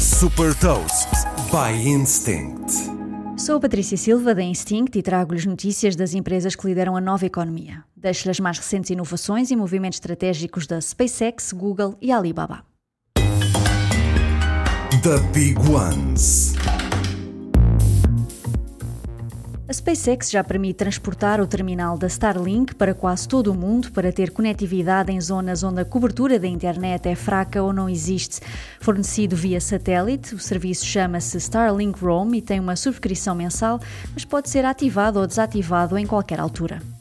Super Toast by Instinct. Sou a Patrícia Silva da Instinct e trago-lhes notícias das empresas que lideram a nova economia. Deixo-lhe as mais recentes inovações e movimentos estratégicos da SpaceX, Google e Alibaba. The Big Ones. A SpaceX já permite transportar o terminal da Starlink para quase todo o mundo para ter conectividade em zonas onde a cobertura da internet é fraca ou não existe. Fornecido via satélite, o serviço chama-se Starlink Roam e tem uma subscrição mensal, mas pode ser ativado ou desativado em qualquer altura.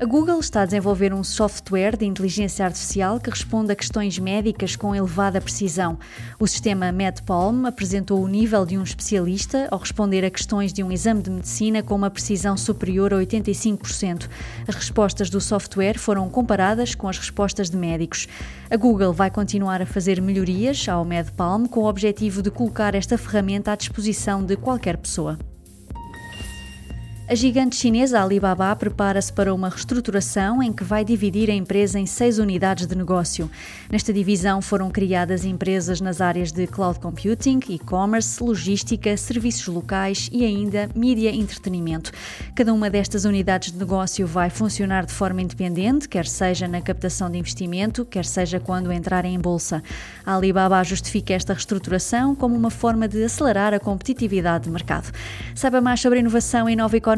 A Google está a desenvolver um software de inteligência artificial que responde a questões médicas com elevada precisão. O sistema MedPalm apresentou o nível de um especialista ao responder a questões de um exame de medicina com uma precisão superior a 85%. As respostas do software foram comparadas com as respostas de médicos. A Google vai continuar a fazer melhorias ao MedPalm com o objetivo de colocar esta ferramenta à disposição de qualquer pessoa. A gigante chinesa Alibaba prepara-se para uma reestruturação em que vai dividir a empresa em seis unidades de negócio. Nesta divisão foram criadas empresas nas áreas de cloud computing, e-commerce, logística, serviços locais e ainda mídia e entretenimento. Cada uma destas unidades de negócio vai funcionar de forma independente, quer seja na captação de investimento, quer seja quando entrarem em bolsa. A Alibaba justifica esta reestruturação como uma forma de acelerar a competitividade de mercado. Saiba mais sobre inovação e nova economia